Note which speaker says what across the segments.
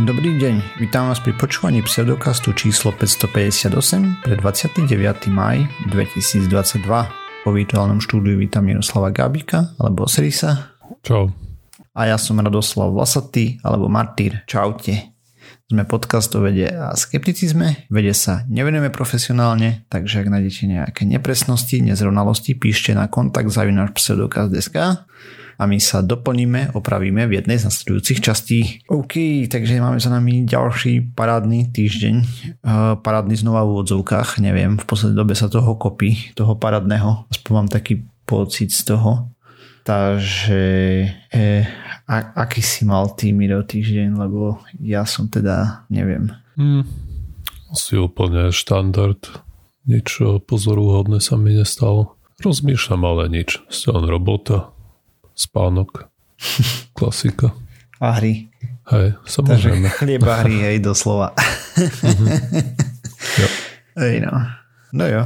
Speaker 1: Dobrý deň, vítam vás pri počúvaní pseudokastu číslo 558 pre 29. maj 2022. Po virtuálnom štúdiu vítam Jaroslava Gábika alebo Osirisa.
Speaker 2: Čau.
Speaker 1: A ja som Radoslav Vlasatý alebo Martýr. Čaute. Sme podcast o vede a skepticizme. Vede sa nevenujeme profesionálne, takže ak nájdete nejaké nepresnosti, nezrovnalosti, píšte na kontakt pseudokast.sk a my sa doplníme, opravíme v jednej z nasledujúcich častí. OK, takže máme za nami ďalší parádny týždeň. Uh, parádny znova v úvodzovkách, neviem, v poslednej dobe sa toho kopí, toho parádneho. Aspoň mám taký pocit z toho. Takže eh, a, aký si mal ty Miro týždeň, lebo ja som teda, neviem.
Speaker 2: Hmm, asi úplne štandard. Nič pozoruhodné sa mi nestalo. Rozmýšľam, ale nič. Len robota spánok. Klasika.
Speaker 1: A hry.
Speaker 2: Hej, samozrejme.
Speaker 1: Takže chlieb a hry, hej, doslova. mm-hmm. jo. Hej, no. No jo,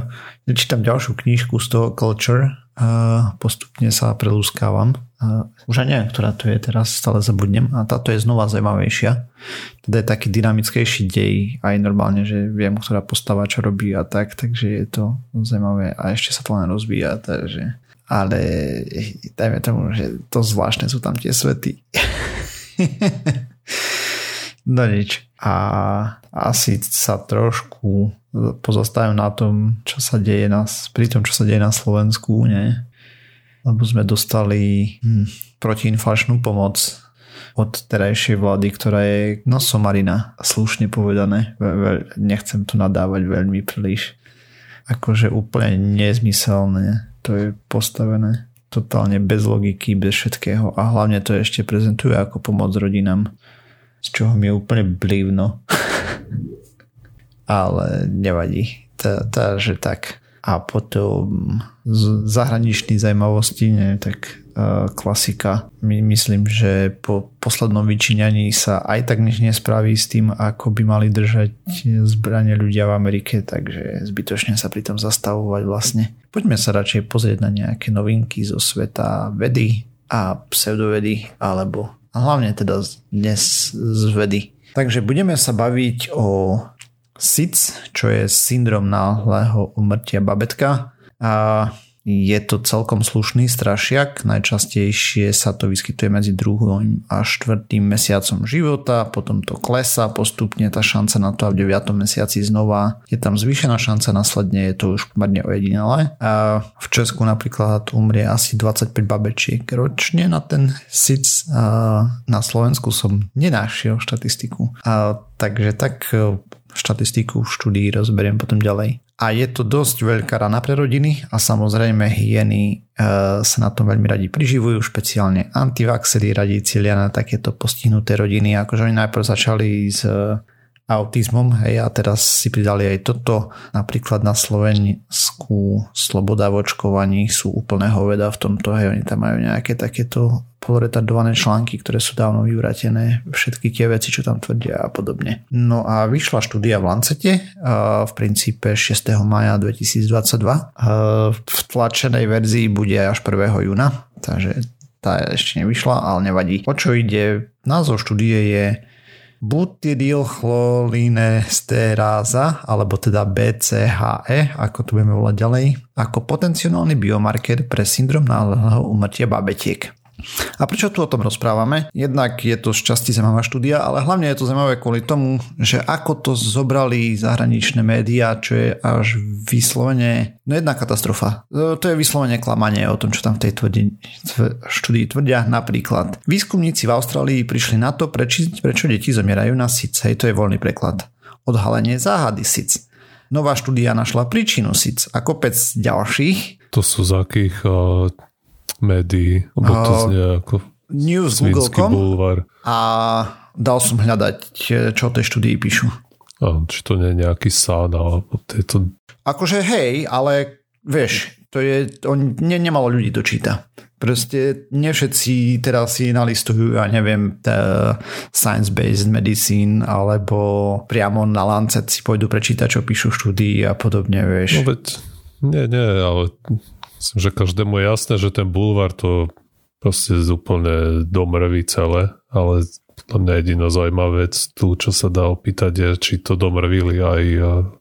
Speaker 1: čítam ďalšiu knížku z toho Culture, uh, postupne sa prelúskávam. Uh, už aj neviem, ktorá to je teraz, stále zabudnem. A táto je znova zaujímavejšia. Teda je taký dynamickejší dej, aj normálne, že viem, ktorá postava čo robí a tak, takže je to zaujímavé a ešte sa to len rozvíja, takže ale dajme tomu, že to zvláštne sú tam tie svety. no nič. A asi sa trošku pozastavím na tom, čo sa deje na, pri tom, čo sa deje na Slovensku, nie? Lebo sme dostali hm, protiinflačnú pomoc od terajšej vlády, ktorá je no somarina, slušne povedané. Nechcem tu nadávať veľmi príliš. Akože úplne nezmyselné to je postavené totálne bez logiky, bez všetkého a hlavne to ešte prezentuje ako pomoc rodinám, z čoho mi je úplne blívno. Ale nevadí. Takže tak. A potom z zahraničných ne, tak klasika. My myslím, že po poslednom vyčíňaní sa aj tak nič nespraví s tým, ako by mali držať zbranie ľudia v Amerike, takže zbytočne sa pri tom zastavovať vlastne. Poďme sa radšej pozrieť na nejaké novinky zo sveta vedy a pseudovedy, alebo a hlavne teda dnes z vedy. Takže budeme sa baviť o SIDS, čo je syndrom náhleho umrtia babetka. A je to celkom slušný strašiak, najčastejšie sa to vyskytuje medzi druhým a štvrtým mesiacom života, potom to klesá postupne tá šanca na to a v 9. mesiaci znova je tam zvýšená šanca, následne je to už pomerne ojedinelé. A v Česku napríklad umrie asi 25 babečiek ročne na ten SIC a na Slovensku som nenašiel štatistiku. A takže tak štatistiku v štúdii rozberiem potom ďalej. A je to dosť veľká rana pre rodiny a samozrejme hyeny e, sa na tom veľmi radi priživujú, špeciálne antivaxery radí cieľia na takéto postihnuté rodiny, akože oni najprv začali s e, autizmom, hej, a teraz si pridali aj toto. Napríklad na Slovensku sloboda v očkovaní sú úplne hoveda v tomto, hej, oni tam majú nejaké takéto poloretardované články, ktoré sú dávno vyvratené, všetky tie veci, čo tam tvrdia a podobne. No a vyšla štúdia v Lancete v princípe 6. maja 2022. V tlačenej verzii bude až 1. júna, takže tá ešte nevyšla, ale nevadí. O čo ide? Názov štúdie je butyrylcholineesteráza, alebo teda BCHE, ako to budeme volať ďalej, ako potenciálny biomarker pre syndrom náhleho umrtia babetiek. A prečo tu o tom rozprávame? Jednak je to z časti zaujímavá štúdia, ale hlavne je to zaujímavé kvôli tomu, že ako to zobrali zahraničné médiá, čo je až vyslovene, no jedna katastrofa. To je vyslovene klamanie o tom, čo tam v tej tvrdi, štúdii tvrdia. Napríklad, výskumníci v Austrálii prišli na to, prečo, prečo deti zomierajú na SIC. Hej, to je voľný preklad. Odhalenie záhady SIC. Nová štúdia našla príčinu SIC a kopec ďalších.
Speaker 2: To sú z akých uh médií, lebo to znie ako
Speaker 1: News Google.com
Speaker 2: bulvár.
Speaker 1: a dal som hľadať, čo o tej štúdii píšu.
Speaker 2: A, či to nie je nejaký sán alebo tieto...
Speaker 1: Akože hej, ale vieš, to je, on, ne, nemalo ľudí to číta. Proste nie všetci teraz si nalistujú, ja neviem, science-based medicine, alebo priamo na Lancet si pôjdu prečítať, čo píšu štúdii a podobne, vieš.
Speaker 2: No veď, nie, nie, ale Myslím, že každému je jasné, že ten bulvár to proste úplne domrví celé, ale podľa mňa jediná zaujímavá vec tu, čo sa dá opýtať je, či to domrvili aj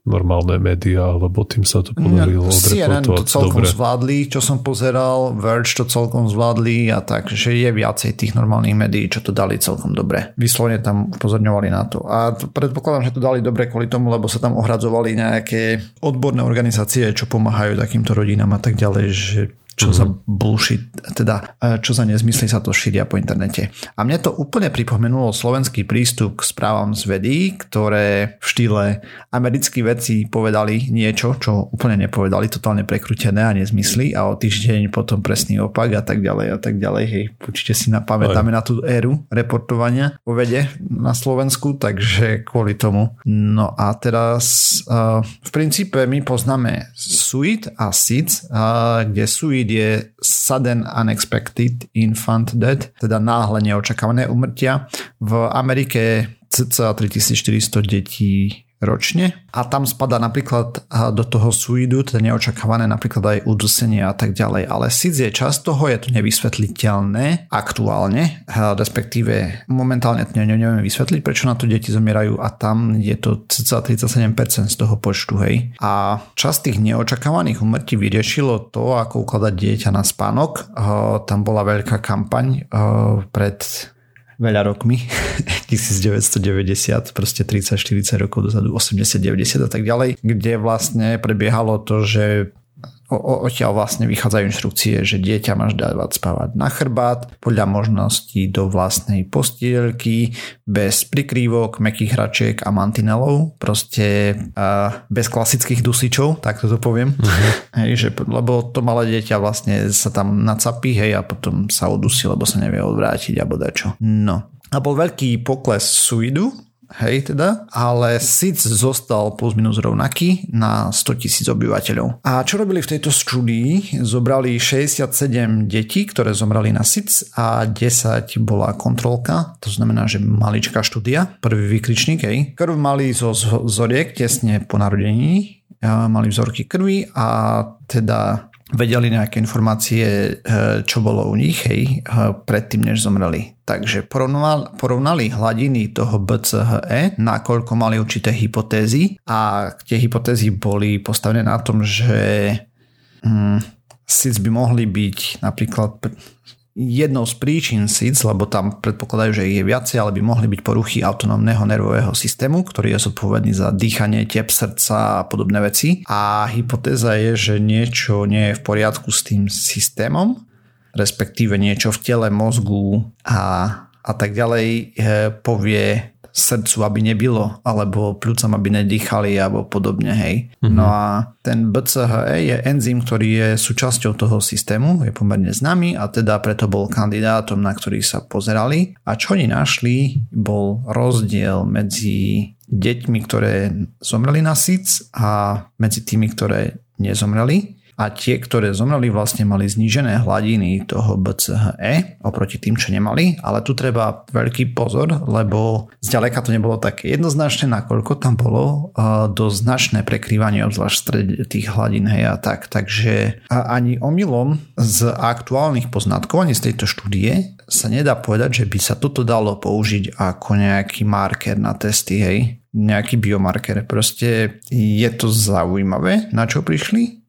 Speaker 2: normálne médiá, alebo tým sa to podarilo
Speaker 1: ja, CNN to celkom
Speaker 2: dobre.
Speaker 1: zvládli, čo som pozeral, Verge to celkom zvládli a tak, že je viacej tých normálnych médií, čo to dali celkom dobre. Vyslovene tam upozorňovali na to. A predpokladám, že to dali dobre kvôli tomu, lebo sa tam ohradzovali nejaké odborné organizácie, čo pomáhajú takýmto rodinám a tak ďalej, že čo mm-hmm. za mhm. bullshit, teda e, čo za nezmysly sa to šíria po internete. A mne to úplne pripomenulo slovenský prístup k správam z vedy, ktoré v štýle americkí vedci povedali niečo, čo úplne nepovedali, totálne prekrútené a nezmysly a o týždeň potom presný opak a tak ďalej a tak ďalej. Hej, určite si napamätáme na tú éru reportovania vo vede na Slovensku, takže kvôli tomu. No a teraz uh, v princípe my poznáme SUIT a SIDS, uh, kde SUIT COVID je sudden unexpected infant death, teda náhle neočakávané umrtia. V Amerike cca 3400 detí ročne a tam spada napríklad do toho suidu, teda neočakávané napríklad aj udusenie a tak ďalej. Ale síce je čas toho, je to nevysvetliteľné aktuálne, respektíve momentálne to nevieme vysvetliť, prečo na to deti zomierajú a tam je to cca 37% z toho počtu, hej. A čas tých neočakávaných umrtí vyriešilo to, ako ukladať dieťa na spánok. Tam bola veľká kampaň pred veľa rokmi, 1990, proste 30-40 rokov dozadu, 80-90 a tak ďalej, kde vlastne prebiehalo to, že odtiaľ vlastne vychádzajú inštrukcie, že dieťa máš dávať spávať na chrbát, podľa možností do vlastnej postielky, bez prikrývok, mekých hračiek a mantinelov, proste uh, bez klasických dusičov, tak to poviem. Uh-huh. Hej, že, lebo to malé dieťa vlastne sa tam nacapí, hej, a potom sa udusí, lebo sa nevie odvrátiť alebo dačo. No. A bol veľký pokles suidu, hej teda, ale SIC zostal plus minus rovnaký na 100 tisíc obyvateľov. A čo robili v tejto štúdii? Zobrali 67 detí, ktoré zomrali na SIC a 10 bola kontrolka, to znamená, že maličká štúdia, prvý vykričník, hej. Krv mali zo vzoriek tesne po narodení, mali vzorky krvi a teda vedeli nejaké informácie, eh, čo bolo u nich, hej, eh, predtým, než zomreli. Takže porovnali, porovnali hladiny toho BCHE, nakoľko mali určité hypotézy a tie hypotézy boli postavené na tom, že hm, SIDS by mohli byť napríklad jednou z príčin SIDS, lebo tam predpokladajú, že ich je viacej, ale by mohli byť poruchy autonómneho nervového systému, ktorý je zodpovedný za dýchanie, tep srdca a podobné veci. A hypotéza je, že niečo nie je v poriadku s tým systémom, respektíve niečo v tele, mozgu a, a tak ďalej e, povie srdcu, aby nebylo, alebo pľúcam, aby nedýchali, alebo podobne, hej. Mm-hmm. No a ten BCHE je enzym, ktorý je súčasťou toho systému, je pomerne známy a teda preto bol kandidátom, na ktorý sa pozerali. A čo oni našli, bol rozdiel medzi deťmi, ktoré zomreli na SIC a medzi tými, ktoré nezomreli a tie, ktoré zomreli, vlastne mali znížené hladiny toho BCHE oproti tým, čo nemali, ale tu treba veľký pozor, lebo zďaleka to nebolo také jednoznačné, nakoľko tam bolo dosť značné prekrývanie obzvlášť stred tých hladín hej a tak, takže ani omylom z aktuálnych poznatkov ani z tejto štúdie sa nedá povedať, že by sa toto dalo použiť ako nejaký marker na testy, hej. Nejaký biomarker. Proste je to zaujímavé, na čo prišli,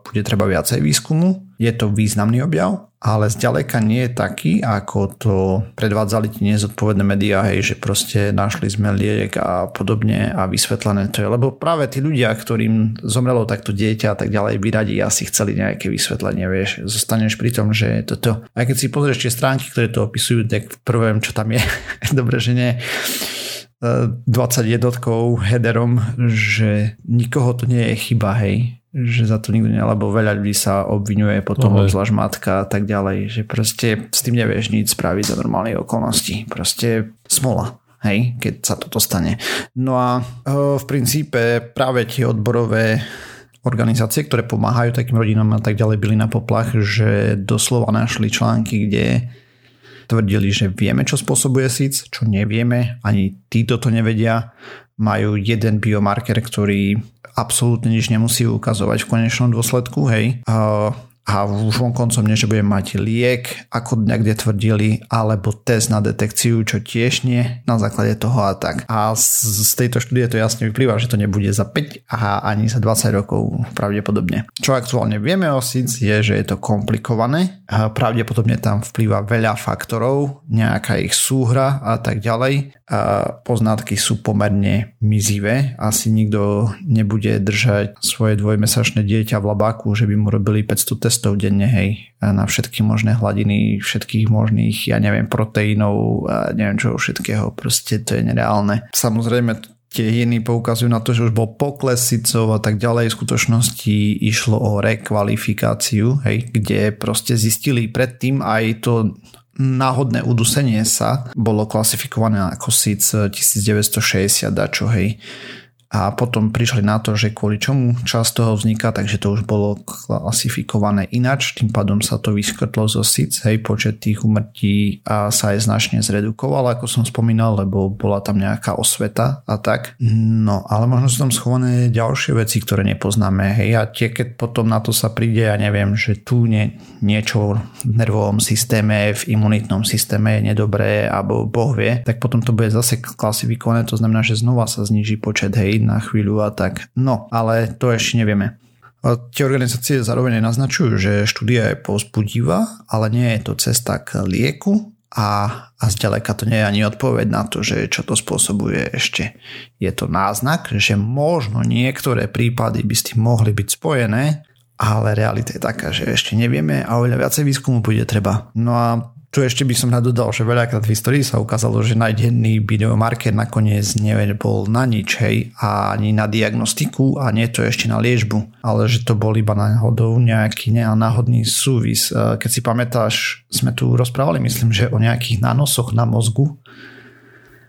Speaker 1: bude treba viacej výskumu, je to významný objav, ale zďaleka nie je taký, ako to predvádzali tie nezodpovedné médiá, hej, že proste našli sme liek a podobne a vysvetlené to je. Lebo práve tí ľudia, ktorým zomrelo takto dieťa a tak ďalej, by radi asi chceli nejaké vysvetlenie, vieš. Zostaneš pri tom, že toto, aj keď si pozrieš tie stránky, ktoré to opisujú, tak v prvom, čo tam je, dobre, že nie, 20 jednotkov headerom, že nikoho to nie je chyba, hej že za to nikto nie, lebo veľa ľudí sa obvinuje potom, no, zvlášť matka a tak ďalej, že proste s tým nevieš nič spraviť za normálnej okolnosti. Proste smola, hej, keď sa toto stane. No a e, v princípe práve tie odborové organizácie, ktoré pomáhajú takým rodinám a tak ďalej, byli na poplach, že doslova našli články, kde tvrdili, že vieme, čo spôsobuje síc, čo nevieme, ani títo to nevedia. Majú jeden biomarker, ktorý absolútne nič nemusí ukazovať v konečnom dôsledku, hej. A už vonkoncom nie, že budem mať liek, ako niekde tvrdili, alebo test na detekciu, čo tiež nie, na základe toho a tak. A z, tejto štúdie to jasne vyplýva, že to nebude za 5 a ani za 20 rokov pravdepodobne. Čo aktuálne vieme o SIDS je, že je to komplikované. Pravdepodobne tam vplýva veľa faktorov, nejaká ich súhra a tak ďalej. Poznatky sú pomerne mizivé. Asi nikto nebude držať svoje dvojmesačné dieťa v labáku, že by mu robili 500 testov denne, hej, na všetky možné hladiny, všetkých možných, ja neviem, proteínov a neviem čo všetkého. Proste to je nereálne. Samozrejme, tie iní poukazujú na to, že už bol pokles a tak ďalej. V skutočnosti išlo o rekvalifikáciu, hej, kde proste zistili predtým aj to náhodné udusenie sa bolo klasifikované ako SIC 1960 dačo, hej a potom prišli na to, že kvôli čomu časť toho vzniká, takže to už bolo klasifikované inač, tým pádom sa to vyškrtlo zo SIC, hej, počet tých umrtí a sa aj značne zredukoval, ako som spomínal, lebo bola tam nejaká osveta a tak. No, ale možno sú tam schované ďalšie veci, ktoré nepoznáme, hej, a tie, keď potom na to sa príde, ja neviem, že tu nie, niečo v nervovom systéme, v imunitnom systéme je nedobré, alebo boh vie, tak potom to bude zase klasifikované, to znamená, že znova sa zniží počet, hej, na chvíľu a tak. No, ale to ešte nevieme. A tie organizácie zároveň naznačujú, že štúdia je povzbudivá, ale nie je to cesta k lieku a, a zďaleka to nie je ani odpoveď na to, že čo to spôsobuje ešte. Je to náznak, že možno niektoré prípady by s tým mohli byť spojené, ale realita je taká, že ešte nevieme a oveľa viacej výskumu bude treba. No a tu ešte by som nadodal, že veľakrát v histórii sa ukázalo, že najdenný biomarker nakoniec bol na nič, hej, a ani na diagnostiku a nie to ešte na liečbu, ale že to bol iba náhodou nejaký ne, náhodný súvis. E, keď si pamätáš, sme tu rozprávali, myslím, že o nejakých nanosoch na mozgu.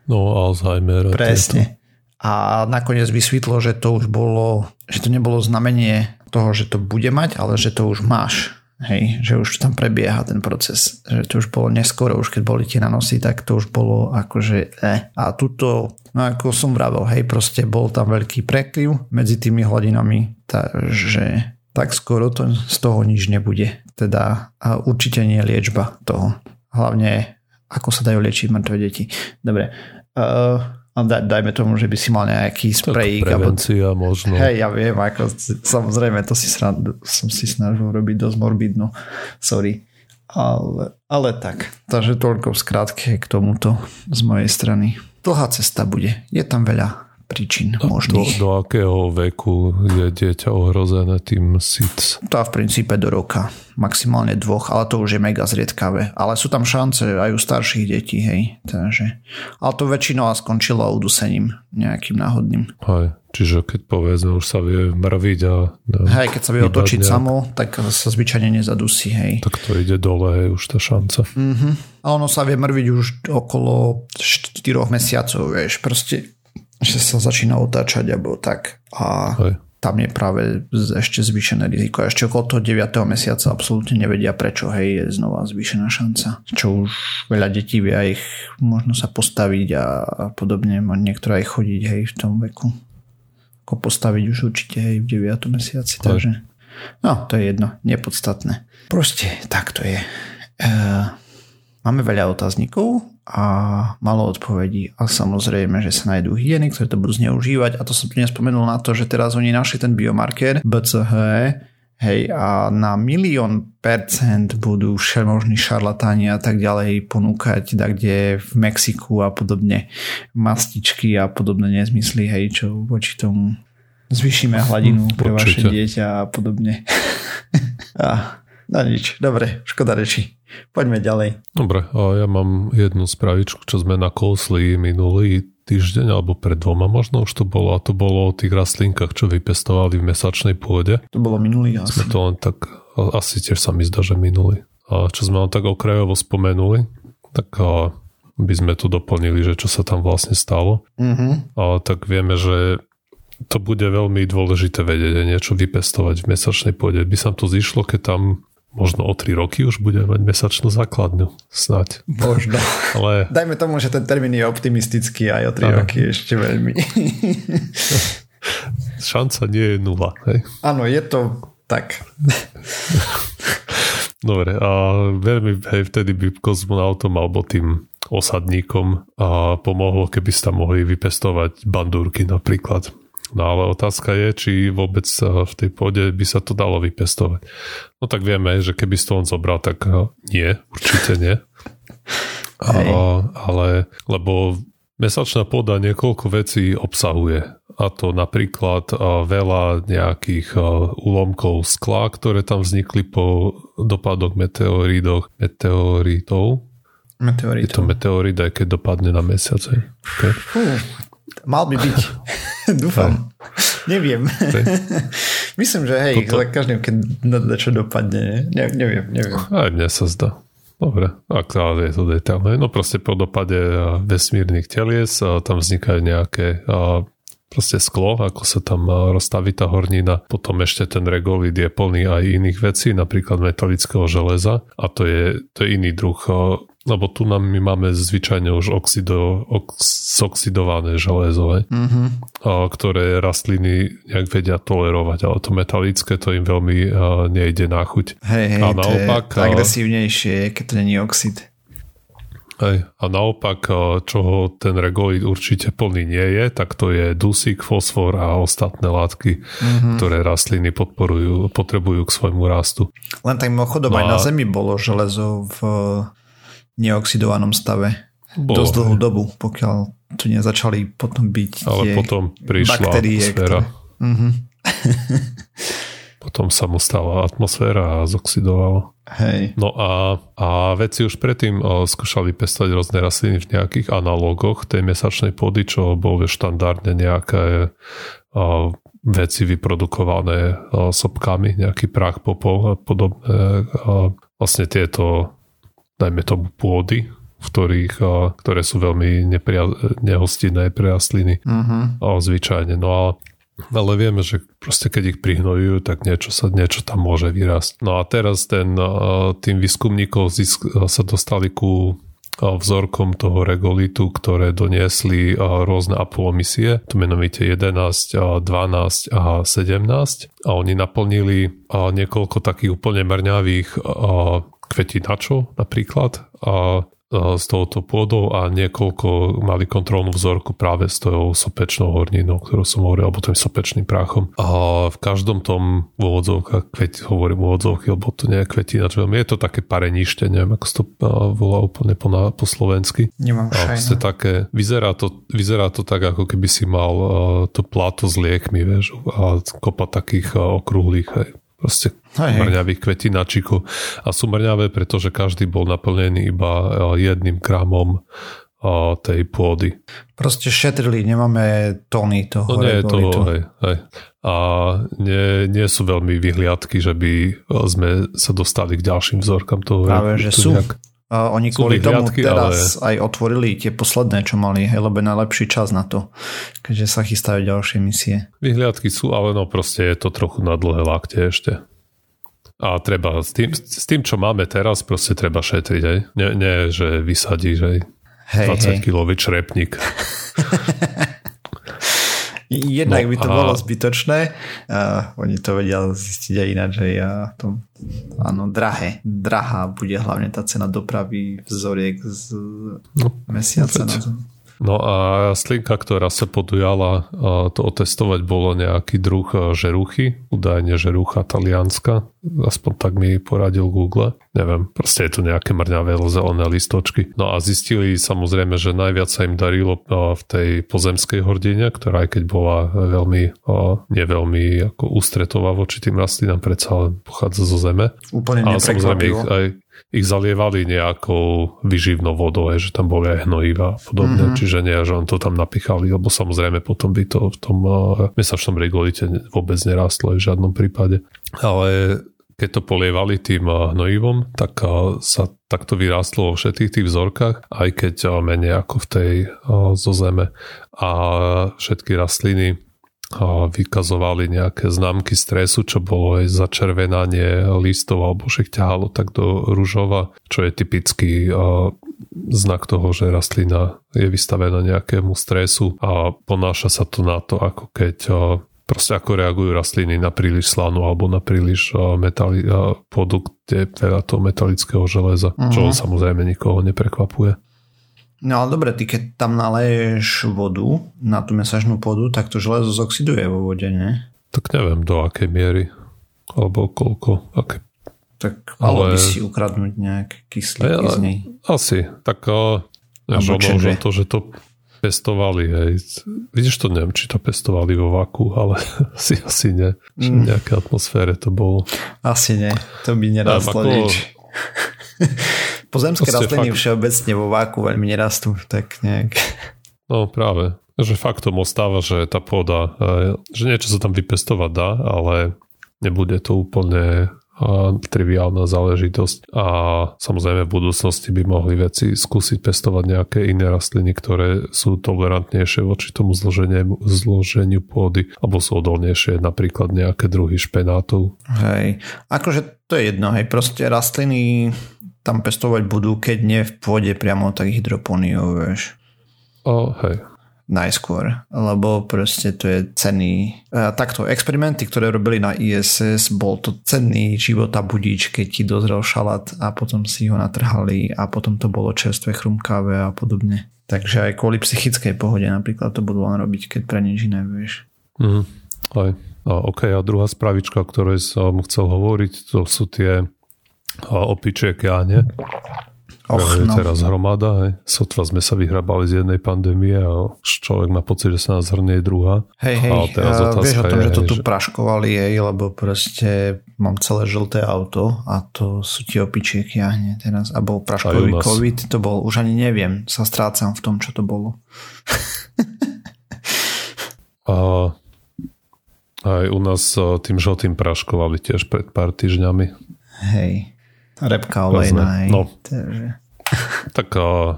Speaker 2: No, Alzheimer.
Speaker 1: Presne. A nakoniec vysvetlo, že to už bolo, že to nebolo znamenie toho, že to bude mať, ale že to už máš. Hej, že už tam prebieha ten proces. Že to už bolo neskoro, už keď boli tie nanosy, tak to už bolo akože eh. A tuto, no ako som vravel, hej, proste bol tam veľký prekryv medzi tými hladinami, takže tak skoro to z toho nič nebude. Teda a určite nie liečba toho. Hlavne ako sa dajú liečiť mŕtve deti. Dobre. Uh, a daj, dajme tomu, že by si mal nejaký sprej.
Speaker 2: Prevencia alebo... možno.
Speaker 1: Hej, ja viem, ako, samozrejme, to si srad, som si snažil robiť dosť morbidno. Sorry. Ale, ale tak, takže toľko v skratke k tomuto z mojej strany. Dlhá cesta bude. Je tam veľa príčin možných.
Speaker 2: Do, do akého veku je dieťa ohrozené tým SIDS?
Speaker 1: To v princípe do roka. Maximálne dvoch, ale to už je mega zriedkavé. Ale sú tam šance aj u starších detí, hej. Takže, ale to väčšinou skončilo udusením nejakým náhodným.
Speaker 2: Hej. Čiže keď povedzme, už sa vie mrviť a...
Speaker 1: Hej, keď sa vie otočiť nejak... samo, tak sa zvyčajne nezadusí, hej.
Speaker 2: Tak to ide dole, hej, už tá šanca.
Speaker 1: Uh-huh. A ono sa vie mrviť už okolo 4 mesiacov, vieš, proste že sa začína otáčať alebo tak. A Hej. tam je práve ešte zvýšené riziko. Ešte okolo toho 9. mesiaca absolútne nevedia prečo, hej, je znova zvýšená šanca. Čo už veľa detí vie aj ich možno sa postaviť a, a podobne, niektoré aj chodiť, hej, v tom veku. Ako postaviť už určite, hej, v 9. mesiaci, Hej. takže no, to je jedno, nepodstatné. Proste tak to je. E, máme veľa otáznikov, a malo odpovedí. A samozrejme, že sa nájdú hyeny, ktoré to budú zneužívať. A to som tu nespomenul na to, že teraz oni našli ten biomarker BCH, hej, a na milión percent budú všemožní šarlatáni a tak ďalej ponúkať tak kde v Mexiku a podobne mastičky a podobné nezmysly, hej, čo voči tomu zvýšime hladinu pre vaše dieťa a podobne. a, no nič, dobre, škoda reči. Poďme ďalej.
Speaker 2: Dobre, a ja mám jednu spravičku, čo sme nakousli minulý týždeň, alebo pred dvoma možno už to bolo, a to bolo o tých rastlinkách, čo vypestovali v mesačnej pôde.
Speaker 1: To bolo minulý
Speaker 2: asi. Sme to len tak, asi tiež sa mi zdá, že minulý. A čo sme len tak okrajovo spomenuli, tak a by sme tu doplnili, že čo sa tam vlastne stalo. Mm-hmm. A tak vieme, že to bude veľmi dôležité vedieť niečo vypestovať v mesačnej pôde. By sa to zišlo, keď tam možno o 3 roky už bude mať mesačnú základňu. Snáď.
Speaker 1: Možno. Ale... Dajme tomu, že ten termín je optimistický aj o 3 ano. roky ešte veľmi.
Speaker 2: Šanca nie je nula. Hej?
Speaker 1: Áno, je to tak.
Speaker 2: Dobre, a veľmi hej, vtedy by kozmonautom alebo tým osadníkom a pomohlo, keby sa mohli vypestovať bandúrky napríklad. No ale otázka je, či vôbec v tej pôde by sa to dalo vypestovať. No tak vieme, že keby to on zobral, tak nie, určite nie. A, ale, lebo mesačná pôda niekoľko vecí obsahuje. A to napríklad veľa nejakých úlomkov skla, ktoré tam vznikli po dopadoch meteoridoch, meteoritov.
Speaker 1: Meteoritov.
Speaker 2: Je to meteorit, aj keď dopadne na mesiac. Okay.
Speaker 1: mal by byť. Dúfam. Neviem. Myslím, že hej, Toto... za každým, keď na čo dopadne. Ne, neviem, neviem.
Speaker 2: Aj mne sa zdá. Dobre, ak je to detailné. No proste po dopade vesmírnych telies tam vznikajú nejaké proste sklo, ako sa tam rozstaví tá hornina. Potom ešte ten regolit je plný aj iných vecí, napríklad metalického železa a to je, to je iný druh lebo tu nám my máme zvyčajne už oxido, oxidované železo, mm-hmm. ktoré rastliny nejak vedia tolerovať, ale to metalické to im veľmi uh, nejde na chuť.
Speaker 1: Hej, hej, a naopak, to je agresívnejšie, keď to není oxid.
Speaker 2: Hej, a naopak, čoho ten regolit určite plný nie je, tak to je dusík, fosfor a ostatné látky, mm-hmm. ktoré rastliny podporujú, potrebujú k svojmu rastu.
Speaker 1: Len tak mimochodom no aj a... na Zemi bolo železo v neoxidovanom stave Bolo. dosť dlhú dobu, pokiaľ tu nezačali potom byť
Speaker 2: Ale tie potom prišla baktérie, atmosféra. Ktoré... Uh-huh. potom sa mu stala atmosféra a zoxidovalo.
Speaker 1: Hej.
Speaker 2: No a, a vedci už predtým o, skúšali pestovať rôzne rastliny v nejakých analogoch tej mesačnej pôdy, čo boli štandardne nejaké o, veci vyprodukované o, sopkami, nejaký prach, popol a podobné. O, vlastne tieto dajme tomu pôdy, v ktorých, ktoré sú veľmi nepria, nehostinné pre rastliny. Uh-huh. Zvyčajne. No a ale vieme, že proste keď ich prihnojujú, tak niečo sa niečo tam môže vyrásť. No a teraz ten, tým výskumníkov zisk, sa dostali ku vzorkom toho regolitu, ktoré doniesli rôzne Apollo misie, to menovite 11, 12 a 17 a oni naplnili niekoľko takých úplne mrňavých kvetinačov napríklad a s touto pôdou a niekoľko mali kontrolnú vzorku práve s tou sopečnou horninou, ktorú som hovoril, alebo tým sopečným prachom. A v každom tom úvodzovka, keď hovorím úvodzovky, lebo to nie je kvetinač, veľmi je to také parenište, neviem, ako to volá úplne po, na, po slovensky.
Speaker 1: Nemám a
Speaker 2: také, vyzerá to, vyzerá to tak, ako keby si mal uh, to plato s liekmi, vieš, a kopa takých uh, okrúhlych, hej, proste hej, mrňavých kvetináčikov. A sú mrňavé, pretože každý bol naplnený iba e, jedným gramom e, tej pôdy.
Speaker 1: Proste šetrili, nemáme tóny toho.
Speaker 2: No nie je to, hej, hej. A nie, nie sú veľmi vyhliadky, že by sme sa dostali k ďalším vzorkám toho.
Speaker 1: Práve, že sú. Nejak... Uh, oni sú kvôli tomu teraz ale... aj otvorili tie posledné, čo mali, hej, lebo najlepší čas na to, keďže sa chystajú ďalšie misie.
Speaker 2: Vyhliadky sú, ale no proste je to trochu na dlhé lakte ešte. A treba s tým, s tým, čo máme teraz, proste treba šetriť, hej. Nie, nie že vysadíš, hej. hej 20 kilový črepník.
Speaker 1: Jednak no, by to a... bolo zbytočné. A oni to vedia zistiť aj ináč, že ja to, áno, drahé. Drahá bude hlavne tá cena dopravy vzoriek z no, mesiaca na zem.
Speaker 2: No a slinka, ktorá sa podujala to otestovať, bolo nejaký druh žeruchy, údajne žerucha talianska, aspoň tak mi poradil Google. Neviem, proste je tu nejaké mrňavé zelené listočky. No a zistili samozrejme, že najviac sa im darilo v tej pozemskej hordine, ktorá aj keď bola veľmi, neveľmi ako ústretová voči tým rastlinám, predsa len pochádza zo zeme.
Speaker 1: Úplne Ale samozrejme ich
Speaker 2: aj, ich zalievali nejakou vyživnou vodou, že tam boli aj hnojiva a podobne, mm-hmm. čiže nie, že on to tam napichali, lebo samozrejme potom by to v tom uh, mesačnom regolite vôbec nerastlo v žiadnom prípade. Ale keď to polievali tým uh, hnojivom, tak uh, sa takto vyrástlo vo všetkých tých vzorkách, aj keď menej ako v tej zo zeme. A všetky rastliny vykazovali nejaké známky stresu, čo bolo aj začervenanie listov alebo však ťahalo tak do ružova, čo je typický znak toho, že rastlina je vystavená nejakému stresu a ponáša sa to na to, ako keď proste ako reagujú rastliny na príliš slanú alebo na príliš metali, je veľa toho metalického železa, uh-huh. čo mhm. samozrejme nikoho neprekvapuje.
Speaker 1: No ale dobre, ty keď tam naleješ vodu na tú mesažnú pôdu, tak to železo zoxiduje vo vode, nie?
Speaker 2: Tak neviem do akej miery, alebo koľko, aké
Speaker 1: tak malo ale... by si ukradnúť nejaké kyslíky ja, z nej.
Speaker 2: Asi. Tak uh, než ono, to, že to pestovali, hej. Vidíš to, neviem, či to pestovali vo vaku, ale asi, asi nie. Mm. V nejakej atmosfére to bolo.
Speaker 1: Asi nie. To by nerastlo nič. Pozemské rastliny fakt... všeobecne vo váku veľmi nerastú, tak nejak.
Speaker 2: No práve, že faktom ostáva, že tá pôda, že niečo sa tam vypestovať dá, ale nebude to úplne triviálna záležitosť. A samozrejme v budúcnosti by mohli veci skúsiť pestovať nejaké iné rastliny, ktoré sú tolerantnejšie voči tomu zloženiu, zloženiu pôdy alebo sú odolnejšie, napríklad nejaké druhy špenátov.
Speaker 1: Hej, akože to je jedno, hej, proste rastliny tam pestovať budú, keď nie v pôde priamo tak hydroponiou, vieš.
Speaker 2: O, hej,
Speaker 1: najskôr, lebo proste to je cenný. takto, experimenty, ktoré robili na ISS, bol to cenný života budíč, keď ti dozrel šalát a potom si ho natrhali a potom to bolo čerstvé chrumkavé a podobne. Takže aj kvôli psychickej pohode napríklad to budú len robiť, keď pre nič iné vieš.
Speaker 2: Mm, aj. A, OK, a druhá spravička, o ktorej som chcel hovoriť, to sú tie opičie káne. Och, je no. teraz hromada, hej. Sotva sme sa vyhrabali z jednej pandémie a človek má pocit, že sa nás hrnie druhá.
Speaker 1: Hej, hej, a teraz uh, vieš o tom, je, že to tu že... praškovali jej, lebo proste mám celé žlté auto a to sú tie opičie kiahne teraz. A bol praškový. COVID, to bol, už ani neviem, sa strácam v tom, čo to bolo.
Speaker 2: a aj u nás tým žltým praškovali tiež pred pár týždňami.
Speaker 1: Hej. Repka olejná. No. Takže...
Speaker 2: Tak uh,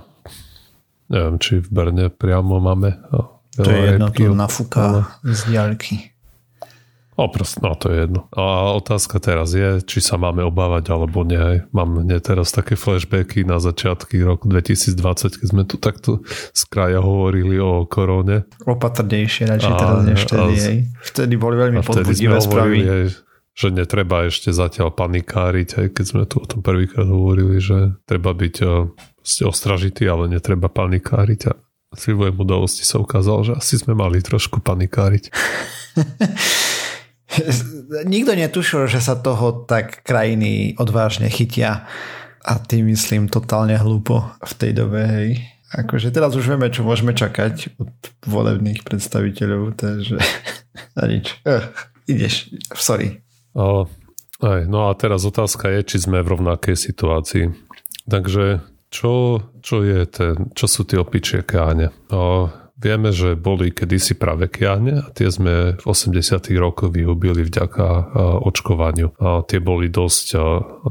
Speaker 2: neviem, či v Berne priamo máme uh,
Speaker 1: To je jedno, repky, to nafúka ale... z diaľky.
Speaker 2: O, proste, no to je jedno. A otázka teraz je, či sa máme obávať alebo nie. Mám mne teraz také flashbacky na začiatky roku 2020, keď sme tu takto z kraja hovorili o korone.
Speaker 1: Opatrnejšie radšej teraz než vtedy. A, vtedy boli veľmi podbudivé správy. Hovorili,
Speaker 2: že netreba ešte zatiaľ panikáriť, aj keď sme tu o tom prvýkrát hovorili, že treba byť eh, ostražitý, ale netreba panikáriť a s udalosti sa ukázalo, že asi sme mali trošku panikáriť.
Speaker 1: Nikto netušil, že sa toho tak krajiny odvážne chytia a tým myslím totálne hlúpo v tej dobe, hej. Akože teraz už vieme, čo môžeme čakať od volebných predstaviteľov, takže a nič. Uh, ideš, sorry.
Speaker 2: O, aj, no a teraz otázka je, či sme v rovnakej situácii. Takže čo, čo, je ten, čo sú tie opičie káne? O, vieme, že boli kedysi práve kiahne a tie sme v 80 rokoch vyhubili vďaka očkovaniu. A tie boli dosť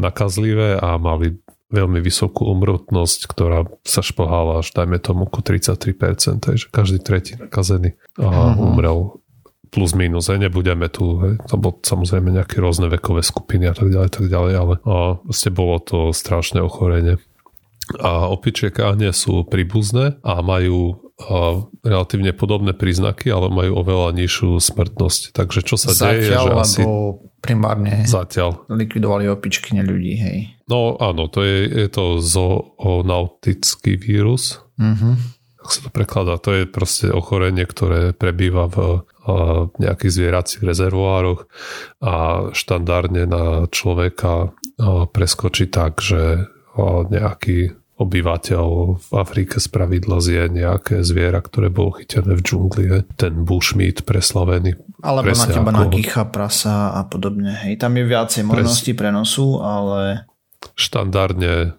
Speaker 2: nakazlivé a mali veľmi vysokú umrtnosť, ktorá sa šplhala až dajme tomu ku 33%, takže každý tretí nakazený uh-huh. umrel plus minus, aj nebudeme tu, hej, to bolo samozrejme nejaké rôzne vekové skupiny a tak ďalej, tak ďalej, ale a, ste bolo to strašné ochorenie. A opičie káhne sú príbuzné a majú a, relatívne podobné príznaky, ale majú oveľa nižšiu smrtnosť. Takže čo sa
Speaker 1: Zatiaľ,
Speaker 2: deje, že asi...
Speaker 1: primárne
Speaker 2: Zatiaľ.
Speaker 1: likvidovali opičky na ľudí, hej.
Speaker 2: No áno, to je, je to zoonautický vírus. Mhm ak sa to prekladá, to je proste ochorenie, ktoré prebýva v nejakých zvieracích rezervoároch a štandardne na človeka preskočí tak, že nejaký obyvateľ v Afrike z pravidla zje nejaké zviera, ktoré bolo chytené v džungli. Ten bushmeat preslavený.
Speaker 1: Alebo na teba ako... nakýcha prasa a podobne. Hej, tam je viacej možností Pres... prenosu, ale...
Speaker 2: Štandardne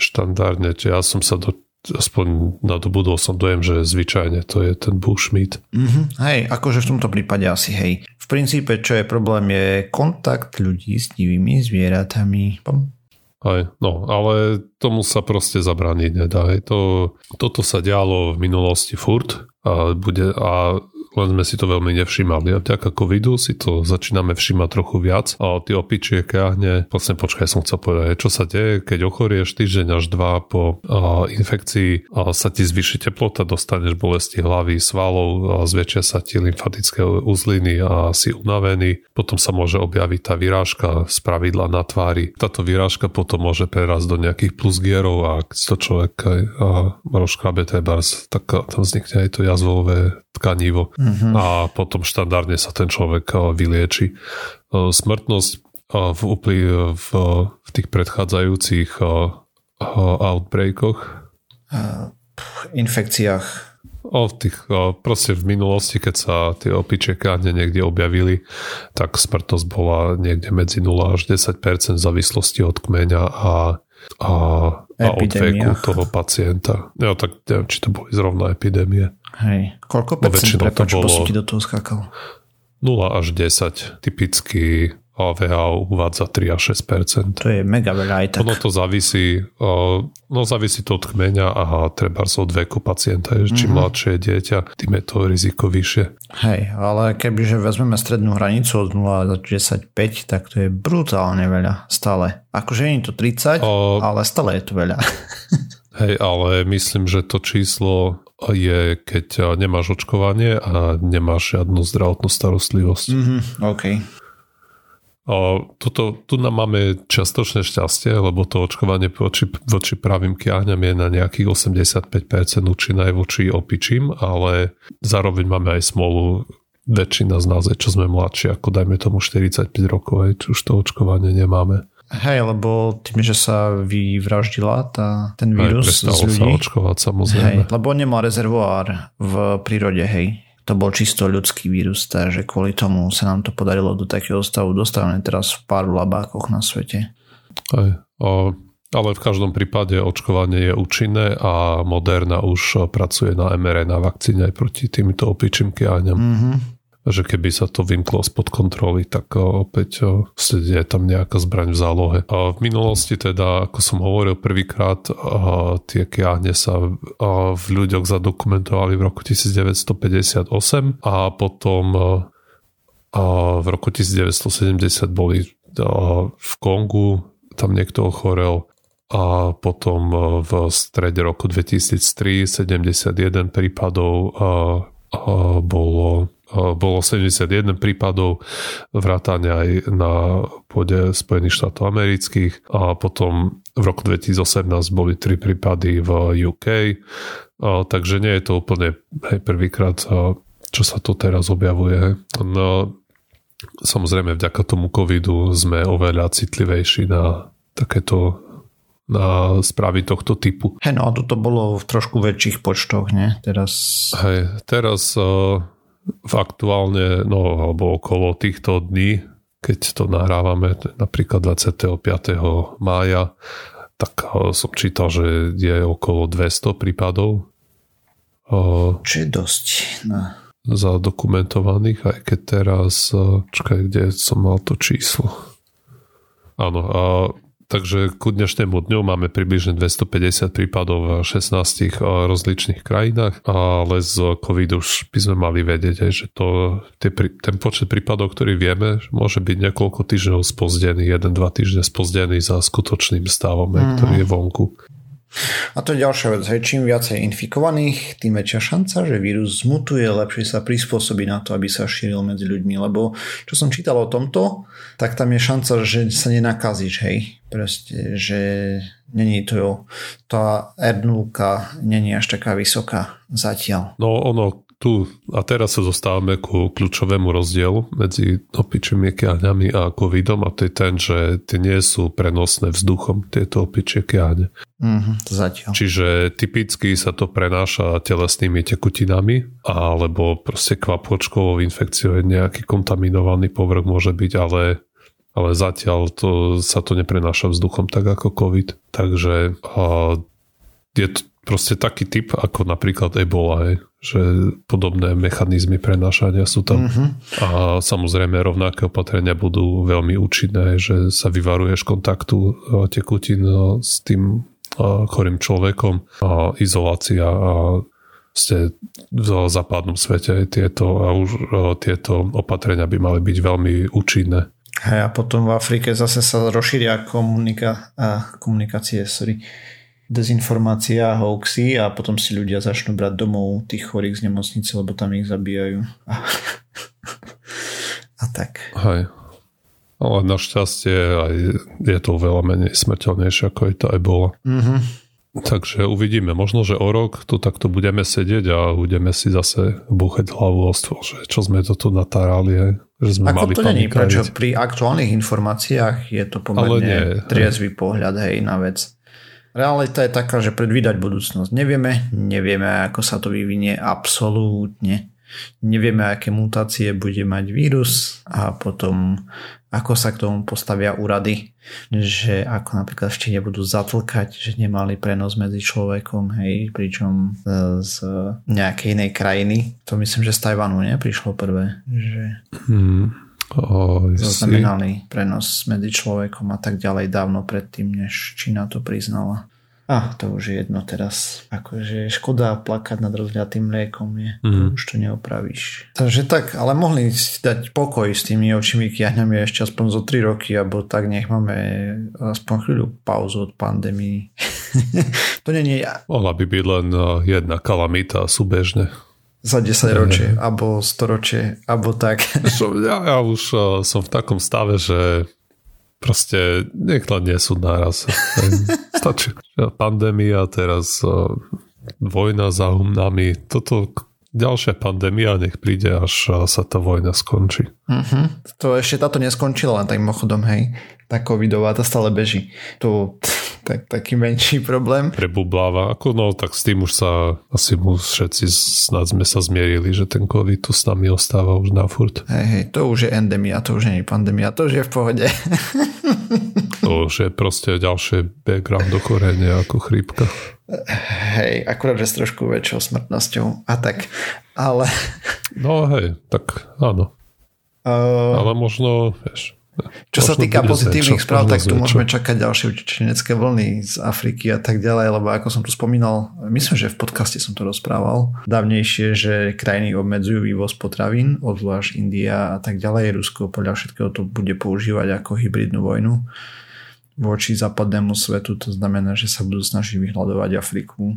Speaker 2: štandardne, ja som sa do aspoň nadobudol som dojem, že zvyčajne to je ten bushmeat.
Speaker 1: Mm-hmm. Hej, akože v tomto prípade asi hej. V princípe, čo je problém, je kontakt ľudí s divými zvieratami.
Speaker 2: Aj, no, ale tomu sa proste zabrániť nedá. Hej. To, toto sa dialo v minulosti furt a, bude, a len sme si to veľmi nevšimali. A vďaka covidu si to začíname všímať trochu viac. A tie opičie káhne, vlastne počkaj, som chcel povedať, čo sa deje, keď ochorieš týždeň až dva po a, infekcii a sa ti zvýši teplota, dostaneš bolesti hlavy, svalov, a zväčšia sa ti lymfatické uzliny a si unavený. Potom sa môže objaviť tá vyrážka z pravidla na tvári. Táto vyrážka potom môže prerásť do nejakých plusgierov a keď to človek aj rozškrabe trebárs, tak tam vznikne aj to jazvové tkanivo mm-hmm. a potom štandardne sa ten človek eh, vylieči. Eh, smrtnosť eh, v, úplný, v, v tých predchádzajúcich outbreakoch
Speaker 1: infekciách
Speaker 2: O, v tých, proste v minulosti, keď sa tie opičie kádne niekde objavili, tak smrtnosť bola niekde medzi 0 až 10% v závislosti od kmeňa a, a, a od veku toho pacienta. Ja tak neviem, či to boli zrovna epidémie.
Speaker 1: Hej. Koľko no, percent, prepáč, to bolo... do toho skákal?
Speaker 2: 0 až 10. Typicky VHO uvádza 3 až 6%
Speaker 1: To je mega veľa aj tak.
Speaker 2: Ono to závisí, no závisí to od kmeňa a treba od veku pacienta. Mm-hmm. Čím mladšie je dieťa, tým je to riziko vyššie.
Speaker 1: Hej, ale kebyže vezmeme strednú hranicu od 0 do 10, 5, tak to je brutálne veľa stále. Akože nie je to 30, o... ale stále je to veľa.
Speaker 2: Hej, ale myslím, že to číslo je, keď nemáš očkovanie a nemáš žiadnu zdravotnú starostlivosť.
Speaker 1: Mm-hmm, OK.
Speaker 2: O, toto, tu nám máme častočné šťastie, lebo to očkovanie voči, voči pravým kiahňam je na nejakých 85% účinné voči opičím, ale zároveň máme aj smolu väčšina z nás, čo sme mladší, ako dajme tomu 45 rokov, aj, už to očkovanie nemáme.
Speaker 1: Hej, lebo tým, že sa vyvraždila tá, ten vírus
Speaker 2: z ľudí. sa očkovať, samozrejme.
Speaker 1: Hej, lebo nemá rezervoár v prírode, hej to bol čisto ľudský vírus, takže kvôli tomu sa nám to podarilo do takého stavu dostávame teraz v pár labákoch na svete.
Speaker 2: Aj, o, ale v každom prípade očkovanie je účinné a Moderna už pracuje na mRNA vakcíne aj proti týmto opičím kiahňam. Mm-hmm že keby sa to vymklo spod kontroly, tak opäť je tam nejaká zbraň v zálohe. A v minulosti teda, ako som hovoril prvýkrát, tie kiahne sa v ľuďoch zadokumentovali v roku 1958 a potom v roku 1970 boli v Kongu, tam niekto ochorel a potom v strede roku 2003 71 prípadov bolo bolo 71 prípadov vrátania aj na pôde Spojených štátov amerických a potom v roku 2018 boli 3 prípady v UK, takže nie je to úplne hej, prvýkrát, čo sa to teraz objavuje. No, samozrejme vďaka tomu covidu sme oveľa citlivejší na takéto na správy tohto typu.
Speaker 1: Hej, no a toto bolo v trošku väčších počtoch, nie? Teraz...
Speaker 2: Hej, teraz uh, v aktuálne, no alebo okolo týchto dní, keď to nahrávame napríklad 25. mája, tak eh, som čítal, že je okolo 200 prípadov.
Speaker 1: Eh, Čo je dosť. No.
Speaker 2: Zadokumentovaných, aj keď teraz, eh, čakaj, kde som mal to číslo. Áno, a Takže ku dnešnému dňu máme približne 250 prípadov v 16 eh, rozličných krajinách, ale z COVID už by sme mali vedieť, že to, ten počet prípadov, ktorý vieme, môže byť niekoľko týždňov spozdený, 1-2 týždne spozdený za skutočným stavom, mm-hmm. ktorý je vonku.
Speaker 1: A to je ďalšia vec. Hej. Čím viacej infikovaných, tým väčšia šanca, že vírus zmutuje, lepšie sa prispôsobí na to, aby sa šíril medzi ľuďmi. Lebo čo som čítal o tomto, tak tam je šanca, že sa nenakazíš. Hej. Proste, že není to, tá R0 není až taká vysoká zatiaľ.
Speaker 2: No ono, tu a teraz sa zostávame ku kľúčovému rozdielu medzi opičími kiahňami a covidom a to je ten, že tie nie sú prenosné vzduchom, tieto opičie kiahne.
Speaker 1: Mm-hmm, zatiaľ.
Speaker 2: Čiže typicky sa to prenáša telesnými tekutinami alebo proste kvapôčkovou infekciou je nejaký kontaminovaný povrch môže byť, ale ale zatiaľ to, sa to neprenáša vzduchom tak ako COVID. Takže a, je to proste taký typ ako napríklad Ebola, hej, že podobné mechanizmy prenášania sú tam. Mm-hmm. A samozrejme rovnaké opatrenia budú veľmi účinné, že sa vyvaruješ kontaktu e, tekutín e, s tým e, chorým človekom a izolácia a ste v západnom svete tieto, a už tieto opatrenia by mali byť veľmi účinné.
Speaker 1: A potom v Afrike zase sa rozšíria komunika- a komunikácie, sorry, dezinformácia, hoaxy a potom si ľudia začnú brať domov tých chorých z nemocnice, lebo tam ich zabíjajú. A, a tak.
Speaker 2: Hej. Ale našťastie aj je to veľa menej smrteľnejšie ako je tá ebola. Mm-hmm. Takže uvidíme. Možno, že o rok tu takto budeme sedieť a budeme si zase búchať hlavu o stôl, že čo sme to tu natárali, že sme
Speaker 1: Ako
Speaker 2: mali
Speaker 1: to není, prečo pri aktuálnych informáciách je to pomerne triezvy pohľad hej, na vec. Realita je taká, že predvídať budúcnosť nevieme, nevieme, ako sa to vyvinie absolútne. Nevieme, aké mutácie bude mať vírus a potom ako sa k tomu postavia úrady, že ako napríklad ešte nebudú zatlkať, že nemali prenos medzi človekom, hej, pričom e, z nejakej inej krajiny. To myslím, že z Tajvanu neprišlo prvé, že hmm. Zaznamenali prenos medzi človekom a tak ďalej dávno predtým, než Čína to priznala. A to už je jedno teraz. Akože škoda plakať nad rozliatým mliekom je. Mm. Už to neopravíš. Takže tak, ale mohli si dať pokoj s tými očimi kiahňami ešte aspoň zo 3 roky, alebo tak nech máme aspoň chvíľu pauzu od pandémii. to nie je...
Speaker 2: Mohla by byť len eh, jedna kalamita súbežne.
Speaker 1: Za 10 ročie, alebo 100 ročie, alebo tak.
Speaker 2: ja, ja už uh, som v takom stave, že Proste nie sú naraz. Stačí. Pandémia, teraz vojna za nami. Toto ďalšia pandémia, nech príde, až sa tá vojna skončí.
Speaker 1: Uh-huh. To ešte táto neskončila, len tak mimochodom, hej. Tá covidová, tá stále beží. To tak, taký menší problém.
Speaker 2: Prebubláva. Ako no, tak s tým už sa asi mu všetci snad sme sa zmierili, že ten COVID tu s nami ostáva už na furt.
Speaker 1: Hej, hej, to už je endemia, to už nie je pandémia, to už je v pohode.
Speaker 2: to už je proste ďalšie background ochorenie ako chrípka.
Speaker 1: Hej, akurát, že s trošku väčšou smrtnosťou a tak, ale...
Speaker 2: No hej, tak áno. Uh... Ale možno, vieš,
Speaker 1: čo sa týka pozitívnych správ, tak tu môžeme čakať ďalšie utečenecké vlny z Afriky a tak ďalej, lebo ako som tu spomínal, myslím, že v podcaste som to rozprával dávnejšie, že krajiny obmedzujú vývoz potravín, obzvlášť India a tak ďalej. Rusko podľa všetkého to bude používať ako hybridnú vojnu voči západnému svetu, to znamená, že sa budú snažiť vyhľadovať Afriku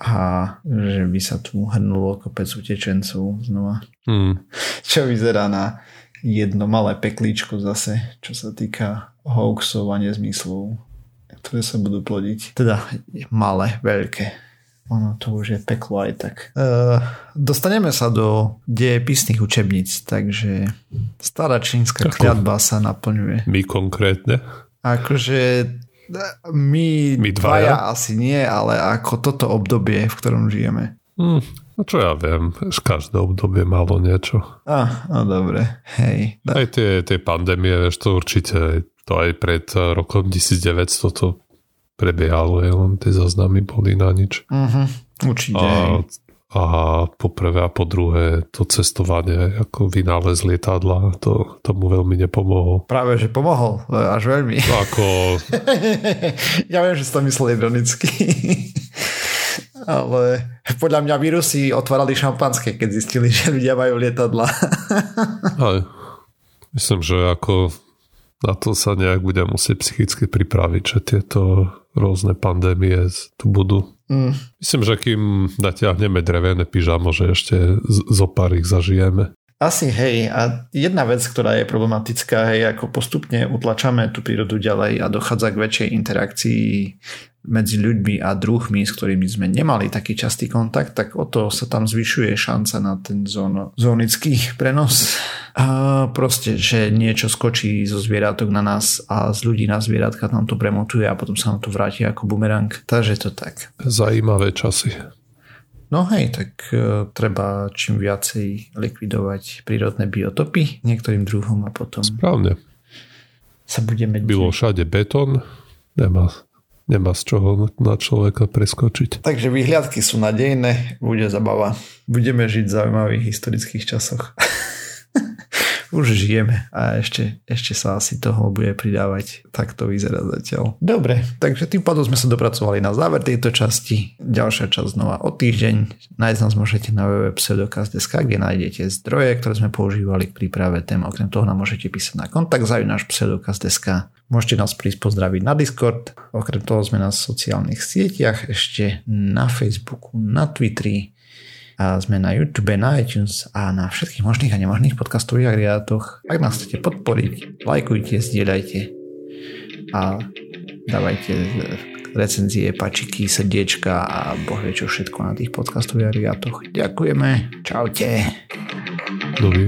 Speaker 1: a že by sa tu hrnulo kopec utečencov znova. Hmm. Čo vyzerá na jedno malé peklíčko zase, čo sa týka hoaxov a nezmyslov, ktoré sa budú plodiť. Teda malé, veľké. Ono to už je peklo aj tak. Uh, dostaneme sa do dejepisných učebníc, takže stará čínska Ako kliatba sa naplňuje.
Speaker 2: My konkrétne?
Speaker 1: Akože my, my dvaja? dvaja asi nie, ale ako toto obdobie, v ktorom žijeme.
Speaker 2: Hmm, No čo ja viem, každé obdobie malo niečo.
Speaker 1: A, no dobre, hej.
Speaker 2: Aj tie, tie pandémie, vieš, to určite, to aj pred rokom 1900 to prebiehalo, len tie záznamy boli na nič.
Speaker 1: Uh-huh, určite. A,
Speaker 2: a po prvé a po druhé to cestovanie, ako vynález lietadla, to tomu veľmi nepomohol.
Speaker 1: Práve, že pomohol, až veľmi.
Speaker 2: Ako...
Speaker 1: ja viem, že si to myslel ironicky ale podľa mňa vírusy otvárali šampanské, keď zistili, že ľudia majú lietadla.
Speaker 2: Aj. Myslím, že ako na to sa nejak bude musieť psychicky pripraviť, že tieto rôzne pandémie tu budú. Mm. Myslím, že kým natiahneme drevené pyžamo, že ešte zo pár ich zažijeme.
Speaker 1: Asi hej. A jedna vec, ktorá je problematická, je ako postupne utlačame tú prírodu ďalej a dochádza k väčšej interakcii medzi ľuďmi a druhmi, s ktorými sme nemali taký častý kontakt, tak o to sa tam zvyšuje šanca na ten zón, zónický prenos. A proste, že niečo skočí zo zvieratok na nás a z ľudí na zvieratka nám to premotuje a potom sa nám to vráti ako bumerang. Takže to tak.
Speaker 2: Zajímavé časy.
Speaker 1: No hej, tak uh, treba čím viacej likvidovať prírodné biotopy niektorým druhom a potom...
Speaker 2: Správne.
Speaker 1: Sa budeme...
Speaker 2: Bylo všade betón, nemá nemá z čoho na človeka preskočiť.
Speaker 1: Takže vyhliadky sú nadejné, bude zabava. Budeme žiť v zaujímavých historických časoch. Už žijeme a ešte, ešte sa asi toho bude pridávať. Tak to vyzerá zatiaľ. Dobre, takže tým pádom sme sa dopracovali na záver tejto časti. Ďalšia časť znova o týždeň. Nájsť nás môžete na www.pseudokaz.sk, kde nájdete zdroje, ktoré sme používali k príprave tém. Okrem toho nám môžete písať na kontakt náš pseudokaz.sk. Môžete nás prísť pozdraviť na Discord. Okrem toho sme na sociálnych sieťach, ešte na Facebooku, na Twitteri a sme na YouTube, na iTunes a na všetkých možných a nemožných podcastových agregátoch. Ak nás chcete podporiť, lajkujte, zdieľajte a dávajte recenzie, pačiky, srdiečka a bohvie čo všetko na tých podcastových agregátoch. Ďakujeme. Čaute.
Speaker 2: Dovi.